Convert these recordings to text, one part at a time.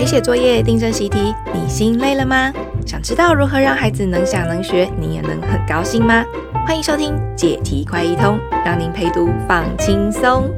陪写作业、订正习题，你心累了吗？想知道如何让孩子能想能学，你也能很高兴吗？欢迎收听解题快易通，让您陪读放轻松。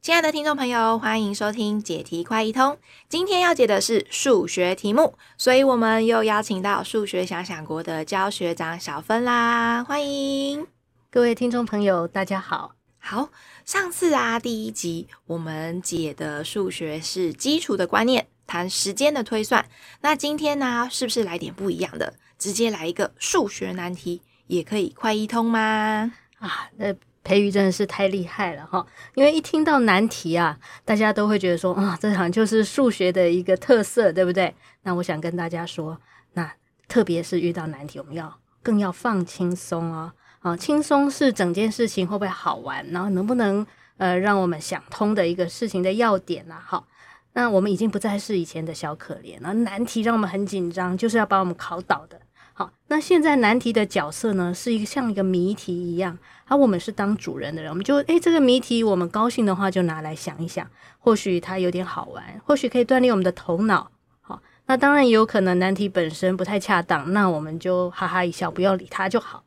亲爱的听众朋友，欢迎收听解题快易通。今天要解的是数学题目，所以我们又邀请到数学想想国的教学长小芬啦，欢迎各位听众朋友，大家好。好，上次啊，第一集我们解的数学是基础的观念，谈时间的推算。那今天呢，是不是来点不一样的？直接来一个数学难题，也可以快一通吗？啊，那。培瑜真的是太厉害了哈！因为一听到难题啊，大家都会觉得说啊，这好像就是数学的一个特色，对不对？那我想跟大家说，那特别是遇到难题，我们要更要放轻松哦。啊，轻松是整件事情会不会好玩，然后能不能呃让我们想通的一个事情的要点啊。好，那我们已经不再是以前的小可怜了，难题让我们很紧张，就是要把我们考倒的。好，那现在难题的角色呢，是一个像一个谜题一样，而、啊、我们是当主人的人，我们就诶，这个谜题我们高兴的话就拿来想一想，或许它有点好玩，或许可以锻炼我们的头脑。好，那当然也有可能难题本身不太恰当，那我们就哈哈一笑，不要理它就好。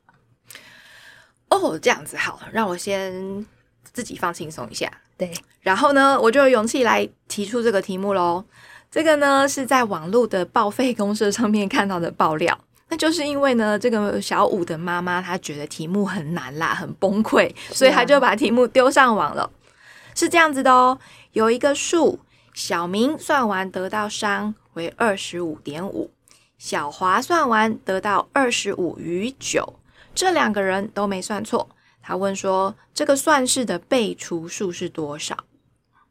哦，这样子好，让我先自己放轻松一下。对，然后呢，我就有勇气来提出这个题目喽。这个呢是在网络的报废公社上面看到的爆料。那就是因为呢，这个小五的妈妈她觉得题目很难啦，很崩溃，所以她就把题目丢上网了。是这样子的哦，有一个数，小明算完得到商为二十五点五，小华算完得到二十五余九，这两个人都没算错。他问说，这个算式的被除数是多少？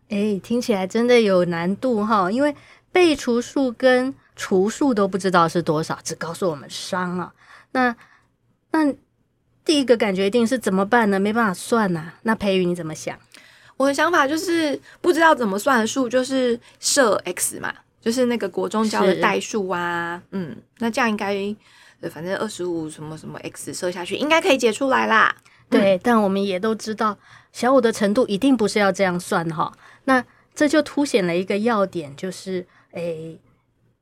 哎，听起来真的有难度哈，因为被除数跟除数都不知道是多少，只告诉我们商啊。那那第一个感觉一定是怎么办呢？没办法算呐、啊。那培宇你怎么想？我的想法就是不知道怎么算的数，就是设 x 嘛，就是那个国中教的代数啊。嗯，那这样应该，反正二十五什么什么 x 射下去，应该可以解出来啦。对，嗯、但我们也都知道，小五的程度一定不是要这样算哈。那这就凸显了一个要点，就是诶。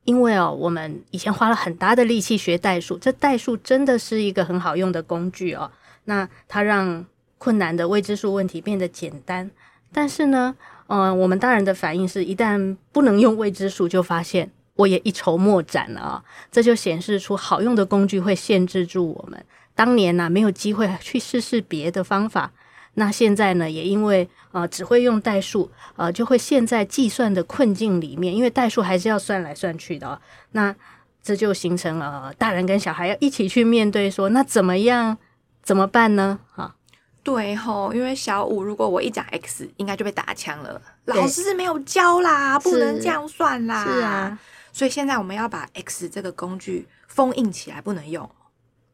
因为哦，我们以前花了很大的力气学代数，这代数真的是一个很好用的工具哦。那它让困难的未知数问题变得简单。但是呢，嗯、呃，我们大人的反应是一旦不能用未知数，就发现我也一筹莫展了啊、哦。这就显示出好用的工具会限制住我们。当年呢、啊，没有机会去试试别的方法。那现在呢，也因为呃只会用代数，呃就会陷在计算的困境里面，因为代数还是要算来算去的哦。那这就形成了大人跟小孩要一起去面对说，说那怎么样怎么办呢？啊，对吼，因为小五如果我一讲 x，应该就被打枪了。老师是没有教啦，不能这样算啦。是啊，所以现在我们要把 x 这个工具封印起来，不能用，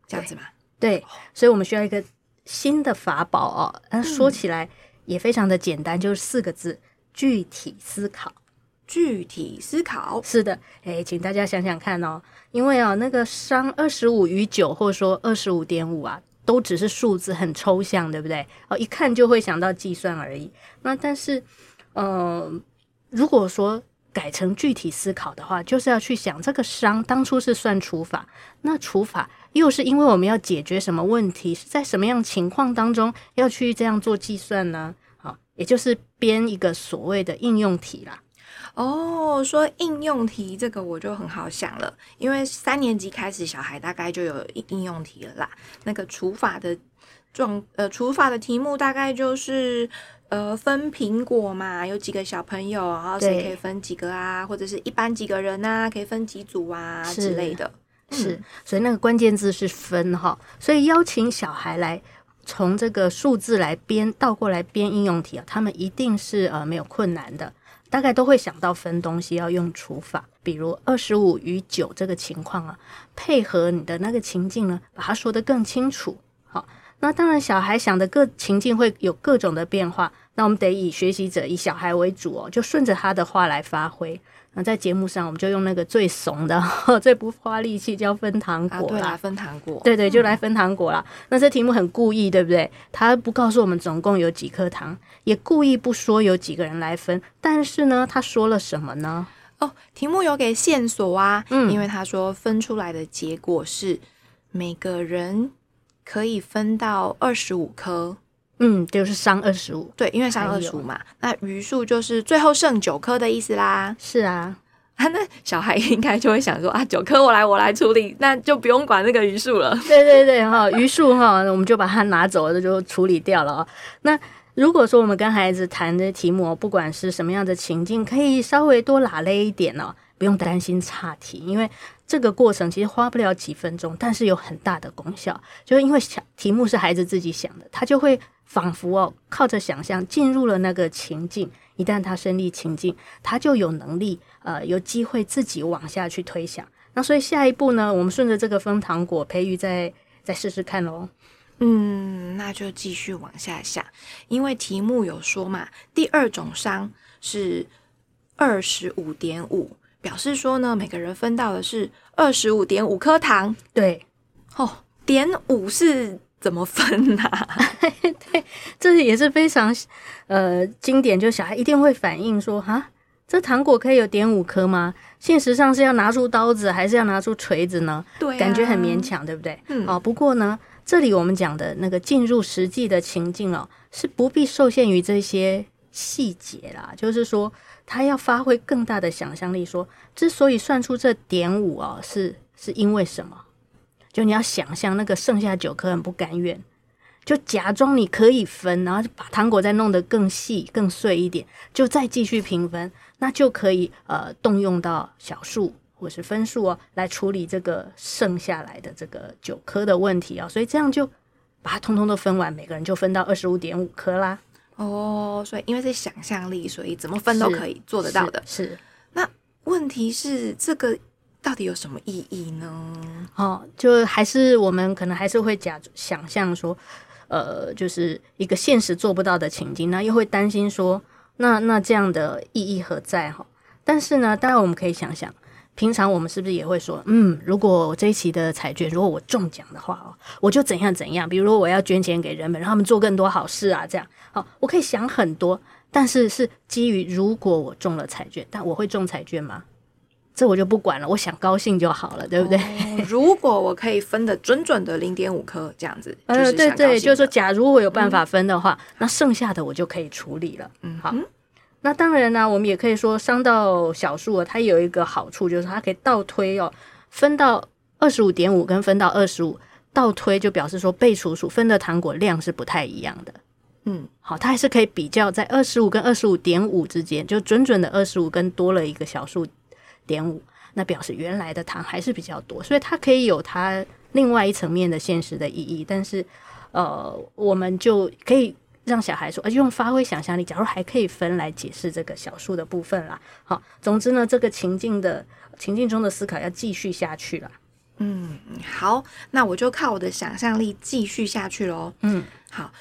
这样子吗？对，对，所以我们需要一个。新的法宝哦，那说起来也非常的简单，嗯、就是四个字：具体思考。具体思考，是的，哎，请大家想想看哦，因为哦，那个商二十五与九，或者说二十五点五啊，都只是数字，很抽象，对不对？哦，一看就会想到计算而已。那但是，嗯、呃，如果说改成具体思考的话，就是要去想这个商当初是算除法，那除法。又是因为我们要解决什么问题？是在什么样情况当中要去这样做计算呢？好，也就是编一个所谓的应用题啦。哦，说应用题这个我就很好想了，因为三年级开始小孩大概就有应用题了啦。那个除法的状呃除法的题目大概就是呃分苹果嘛，有几个小朋友，然后谁可以分几个啊？或者是一班几个人啊？可以分几组啊之类的。是，所以那个关键字是分哈，所以邀请小孩来从这个数字来编倒过来编应用题啊，他们一定是呃没有困难的，大概都会想到分东西要用除法，比如二十五与九这个情况啊，配合你的那个情境呢，把它说得更清楚。好，那当然小孩想的各情境会有各种的变化，那我们得以学习者以小孩为主哦，就顺着他的话来发挥。那在节目上，我们就用那个最怂的、最不花力气，叫分糖果啦。对啦，分糖果。对对，就来分糖果啦。嗯、那这题目很故意，对不对？他不告诉我们总共有几颗糖，也故意不说有几个人来分。但是呢，他说了什么呢？哦，题目有给线索啊。嗯，因为他说分出来的结果是每个人可以分到二十五颗。嗯，就是商二十五，对，因为商二十五嘛，那余数就是最后剩九颗的意思啦。是啊，啊，那小孩应该就会想说啊，九颗我来我来处理，那就不用管那个余数了。对对对，哈，余数哈，我们就把它拿走了，就处理掉了啊。那如果说我们跟孩子谈的题目，不管是什么样的情境，可以稍微多拉勒一点哦，不用担心差题，因为。这个过程其实花不了几分钟，但是有很大的功效。就是因为想题目是孩子自己想的，他就会仿佛哦靠着想象进入了那个情境。一旦他身历情境，他就有能力呃有机会自己往下去推想。那所以下一步呢，我们顺着这个分糖果，培育再再试试看喽。嗯，那就继续往下想，因为题目有说嘛，第二种商是二十五点五。表示说呢，每个人分到的是二十五点五颗糖。对，哦，点五是怎么分啊？对，这也是非常呃经典，就小孩一定会反映说，哈，这糖果可以有点五颗吗？现实上是要拿出刀子，还是要拿出锤子呢？对啊，感觉很勉强，对不对？嗯。哦，不过呢，这里我们讲的那个进入实际的情境哦，是不必受限于这些细节啦，就是说。他要发挥更大的想象力，说之所以算出这点五哦，是是因为什么？就你要想象那个剩下九颗很不甘愿，就假装你可以分，然后把糖果再弄得更细、更碎一点，就再继续平分，那就可以呃动用到小数或是分数哦，来处理这个剩下来的这个九颗的问题、哦。所以这样就把它通通都分完，每个人就分到二十五点五颗啦。哦，所以因为是想象力，所以怎么分都可以做得到的。是，是，那问题是这个到底有什么意义呢？哦，就还是我们可能还是会假想象说，呃，就是一个现实做不到的情境，那又会担心说，那那这样的意义何在？哈，但是呢，当然我们可以想想。平常我们是不是也会说，嗯，如果我这一期的彩券，如果我中奖的话哦，我就怎样怎样，比如说我要捐钱给人们，让他们做更多好事啊，这样，好，我可以想很多，但是是基于如果我中了彩券，但我会中彩券吗？这我就不管了，我想高兴就好了，对不对？哦、如果我可以分的准准的零点五颗这样子，呃，对对，就是说，假如我有办法分的话，嗯、那剩下的我就可以处理了，嗯，好。那当然呢，我们也可以说，商到小数它有一个好处，就是它可以倒推哦，分到二十五点五跟分到二十五倒推，就表示说被除数分的糖果量是不太一样的。嗯，好，它还是可以比较在二十五跟二十五点五之间，就准准的二十五跟多了一个小数点五，那表示原来的糖还是比较多，所以它可以有它另外一层面的现实的意义。但是，呃，我们就可以。让小孩说，而用发挥想象力，假如还可以分来解释这个小数的部分啦。好，总之呢，这个情境的情境中的思考要继续下去了。嗯，好，那我就靠我的想象力继续下去喽。嗯，好，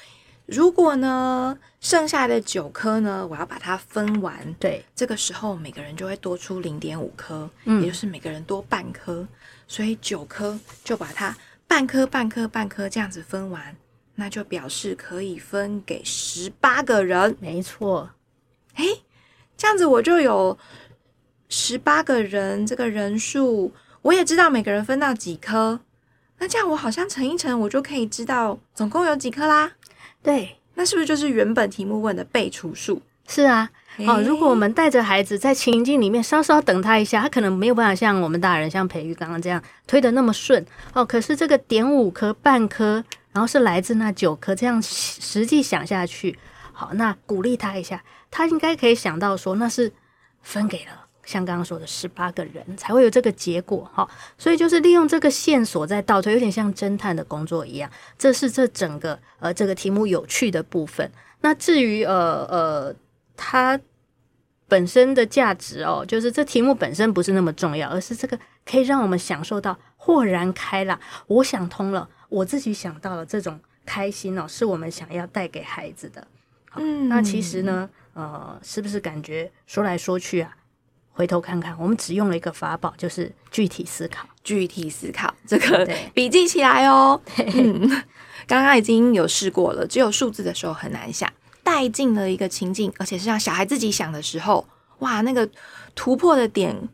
如果呢，剩下的九颗呢，我要把它分完，对，这个时候每个人就会多出零点五颗，嗯，也就是每个人多半颗，所以九颗就把它半颗半颗半颗这样子分完。那就表示可以分给十八个人，没错。哎，这样子我就有十八个人，这个人数我也知道每个人分到几颗。那这样我好像乘一乘，我就可以知道总共有几颗啦。对，那是不是就是原本题目问的被除数？是啊。哦，如果我们带着孩子在情境里面稍稍等他一下，他可能没有办法像我们大人像培育刚刚这样推的那么顺。哦，可是这个点五颗半颗。然后是来自那九颗，这样实际想下去，好，那鼓励他一下，他应该可以想到说，那是分给了像刚刚说的十八个人才会有这个结果，哈，所以就是利用这个线索在倒推，有点像侦探的工作一样，这是这整个呃这个题目有趣的部分。那至于呃呃它本身的价值哦，就是这题目本身不是那么重要，而是这个可以让我们享受到豁然开朗，我想通了。我自己想到了这种开心哦，是我们想要带给孩子的。嗯，那其实呢，呃，是不是感觉说来说去啊？回头看看，我们只用了一个法宝，就是具体思考。具体思考，这个笔记起来哦。嗯，刚刚已经有试过了，只有数字的时候很难想，带进了一个情境，而且是让小孩自己想的时候，哇，那个突破的点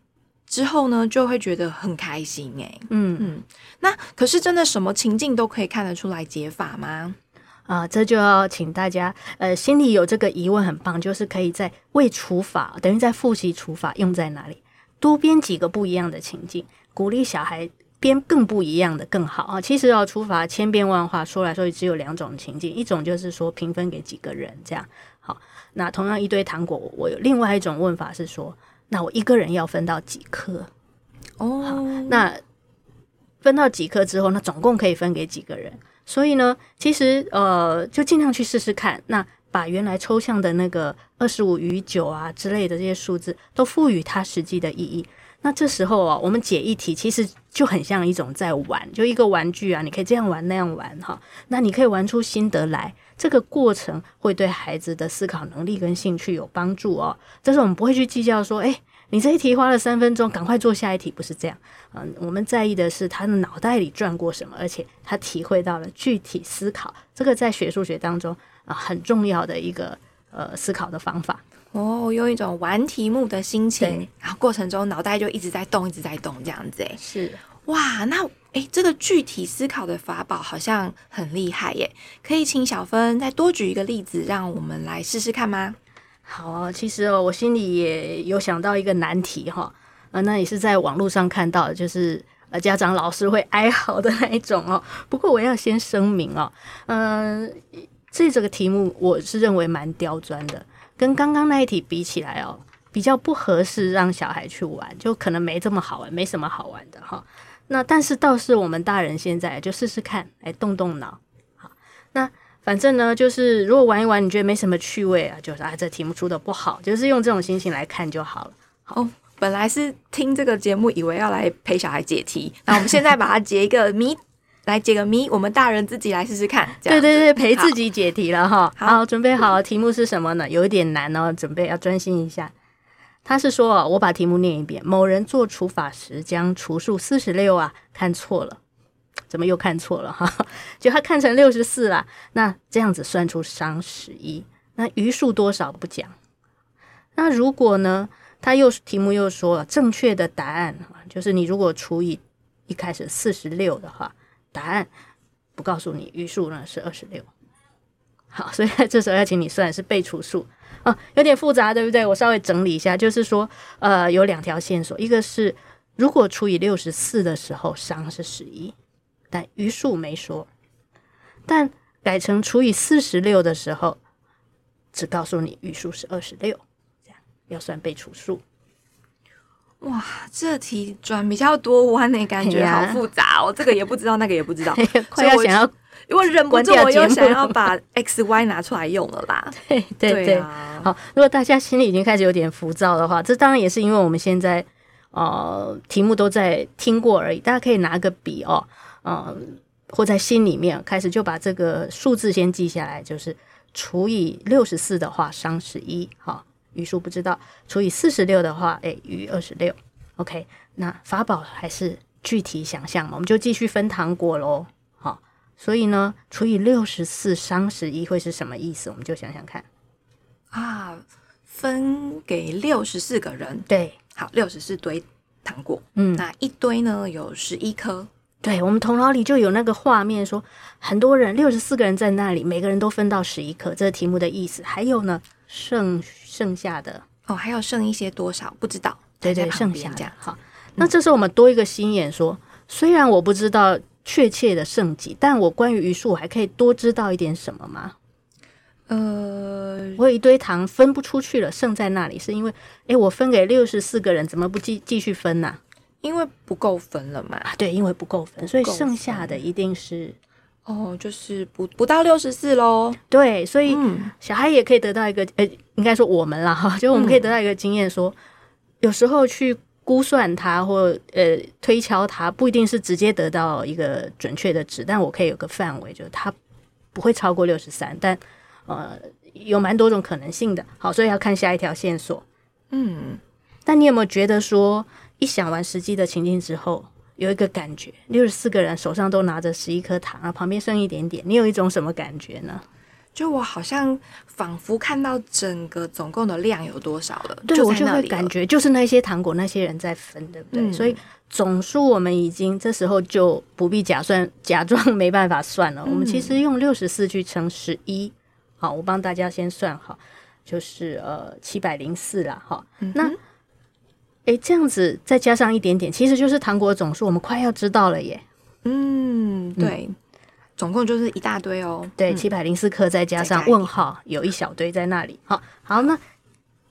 之后呢，就会觉得很开心哎。嗯嗯，那可是真的什么情境都可以看得出来解法吗？啊，这就要请大家，呃，心里有这个疑问很棒，就是可以在为除法，等于在复习除法用在哪里，多编几个不一样的情境，鼓励小孩编更不一样的更好啊。其实要除法千变万化，说来说去只有两种情境，一种就是说平分给几个人这样，好，那同样一堆糖果，我有另外一种问法是说，那我一个人要分到几颗？哦，那分到几颗之后，那总共可以分给几个人？所以呢，其实呃，就尽量去试试看。那把原来抽象的那个二十五与九啊之类的这些数字，都赋予它实际的意义。那这时候啊，我们解一题，其实就很像一种在玩，就一个玩具啊，你可以这样玩那样玩哈。那你可以玩出心得来，这个过程会对孩子的思考能力跟兴趣有帮助哦。这是我们不会去计较说，哎。你这一题花了三分钟，赶快做下一题，不是这样。嗯，我们在意的是他的脑袋里转过什么，而且他体会到了具体思考，这个在学数学当中啊很重要的一个呃思考的方法。哦，用一种玩题目的心情，然后过程中脑袋就一直在动，一直在动，这样子。诶，是哇，那诶，这个具体思考的法宝好像很厉害耶，可以请小芬再多举一个例子，让我们来试试看吗？好啊，其实哦，我心里也有想到一个难题哈，呃，那也是在网络上看到的，就是呃，家长老师会哀嚎的那一种哦。不过我要先声明哦，嗯、呃，这这个题目我是认为蛮刁钻的，跟刚刚那一题比起来哦，比较不合适让小孩去玩，就可能没这么好玩，没什么好玩的哈。那但是倒是我们大人现在就试试看，哎动动脑，好，那。反正呢，就是如果玩一玩，你觉得没什么趣味啊，就是啊，这题目出的不好，就是用这种心情来看就好了。好，本来是听这个节目，以为要来陪小孩解题，那我们现在把它解一个谜，来解个谜，我们大人自己来试试看。对对对，陪自己解题了哈。好，好，准备好，题目是什么呢？有一点难哦，准备要专心一下。他是说，我把题目念一遍：某人做除法时，将除数四十六啊看错了。怎么又看错了哈？就他看成六十四了，那这样子算出商十一，那余数多少不讲。那如果呢，他又题目又说了正确的答案就是你如果除以一开始四十六的话，答案不告诉你余数呢是二十六。好，所以这时候要请你算的是被除数啊，有点复杂，对不对？我稍微整理一下，就是说呃有两条线索，一个是如果除以六十四的时候商是十一。但余数没说，但改成除以四十六的时候，只告诉你余数是二十六，这样要算被除数。哇，这题转比较多弯呢，感觉好复杂哦。这个也不知道，那个也不知道，快要想要，因为忍不住我又想要把 x y 拿出来用了啦。对对对，好，如果大家心里已经开始有点浮躁的话，这当然也是因为我们现在呃题目都在听过而已，大家可以拿个笔哦。嗯，或在心里面开始就把这个数字先记下来，就是除以六十四的话，商十一，哈，余数不知道；除以四十六的话，哎，余二十六。OK，那法宝还是具体想象嘛，我们就继续分糖果喽。好，所以呢，除以六十四商十一会是什么意思？我们就想想看啊，分给六十四个人，对，好，六十四堆糖果，嗯，那一堆呢有十一颗。对，我们头脑里就有那个画面说，说很多人六十四个人在那里，每个人都分到十一颗，这个题目的意思。还有呢，剩剩下的哦，还要剩一些多少不知道？对对，剩下的好。那这时候我们多一个心眼说，说、嗯、虽然我不知道确切的剩几，但我关于余数我还可以多知道一点什么吗？呃，我有一堆糖分不出去了，剩在那里，是因为哎，我分给六十四个人，怎么不继继续分呢、啊？因为不够分了嘛，对，因为不够分，所以剩下的一定是哦，就是不不到六十四喽。对，所以小孩也可以得到一个，呃、嗯，应该说我们啦哈，就我们可以得到一个经验说，说、嗯、有时候去估算它或呃推敲它，不一定是直接得到一个准确的值，但我可以有个范围，就是它不会超过六十三，但呃有蛮多种可能性的。好，所以要看下一条线索。嗯，但你有没有觉得说，一想完实际的情境之后，有一个感觉，六十四个人手上都拿着十一颗糖啊，旁边剩一点点，你有一种什么感觉呢？就我好像仿佛看到整个总共的量有多少了，对，就我就会感觉就是那些糖果那些人在分，对不对？嗯、所以总数我们已经这时候就不必假算，假装没办法算了。嗯、我们其实用六十四去乘十一，好，我帮大家先算好，就是呃七百零四了哈。嗯、那哎这样子再加上一点点，其实就是糖果总数，我们快要知道了耶。嗯，对。嗯总共就是一大堆哦，对，七百零四克再加上问号，有一小堆在那里。好，好，那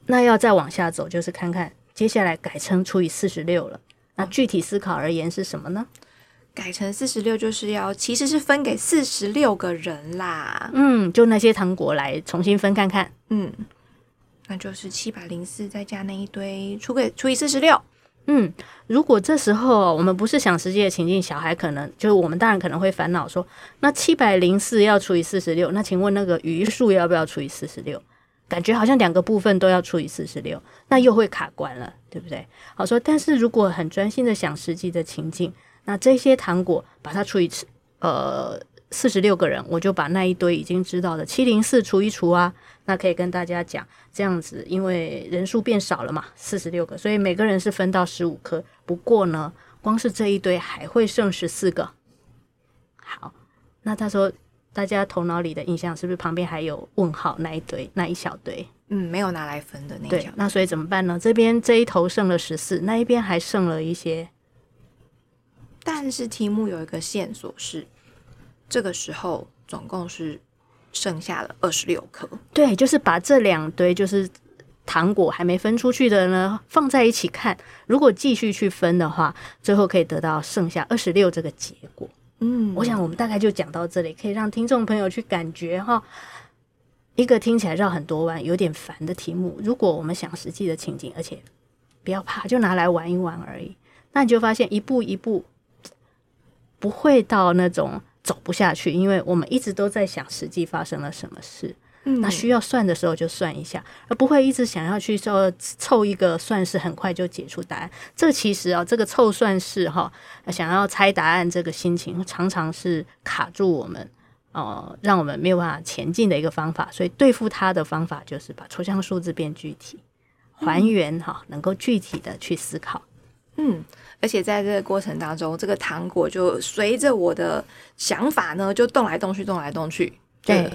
那要再往下走，就是看看接下来改成除以四十六了。那具体思考而言是什么呢？改成四十六就是要其实是分给四十六个人啦。嗯，就那些糖果来重新分看看。嗯，那就是七百零四再加那一堆，除给除以四十六。嗯，如果这时候我们不是想实际的情境，小孩可能就是我们大人可能会烦恼说，那七百零四要除以四十六，那请问那个余数要不要除以四十六？感觉好像两个部分都要除以四十六，那又会卡关了，对不对？好说，但是如果很专心的想实际的情境，那这些糖果把它除以呃四十六个人，我就把那一堆已经知道的七零四除一除啊。那可以跟大家讲，这样子，因为人数变少了嘛，四十六个，所以每个人是分到十五颗。不过呢，光是这一堆还会剩十四个。好，那他说，大家头脑里的印象是不是旁边还有问号那一堆，那一小堆？嗯，没有拿来分的那一小堆。对，那所以怎么办呢？这边这一头剩了十四，那一边还剩了一些。但是题目有一个线索是，这个时候总共是。剩下了二十六颗，对，就是把这两堆就是糖果还没分出去的呢放在一起看，如果继续去分的话，最后可以得到剩下二十六这个结果。嗯，我想我们大概就讲到这里，可以让听众朋友去感觉哈，一个听起来绕很多弯、有点烦的题目，如果我们想实际的情景，而且不要怕，就拿来玩一玩而已，那你就发现一步一步不会到那种。走不下去，因为我们一直都在想实际发生了什么事。嗯，那需要算的时候就算一下，而不会一直想要去说凑一个算式，很快就解出答案。这其实啊，这个凑算式哈，想要猜答案，这个心情常常是卡住我们，呃，让我们没有办法前进的一个方法。所以对付它的方法就是把抽象数字变具体，还原哈，能够具体的去思考。嗯。而且在这个过程当中，这个糖果就随着我的想法呢，就动来动去，动来动去。对，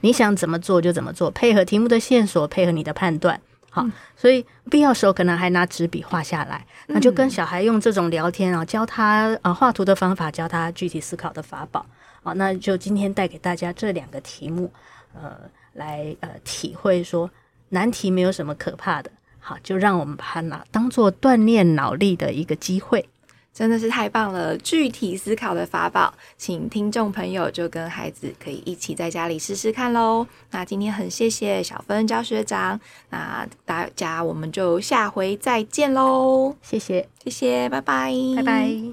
你想怎么做就怎么做，配合题目的线索，配合你的判断。好，嗯、所以必要时候可能还拿纸笔画下来，那就跟小孩用这种聊天啊，教他啊画图的方法，教他具体思考的法宝。好，那就今天带给大家这两个题目，呃，来呃体会说难题没有什么可怕的。好，就让我们把它拿当做锻炼脑力的一个机会，真的是太棒了！具体思考的法宝，请听众朋友就跟孩子可以一起在家里试试看喽。那今天很谢谢小芬教学长，那大家我们就下回再见喽！谢谢，谢谢，拜拜，拜拜。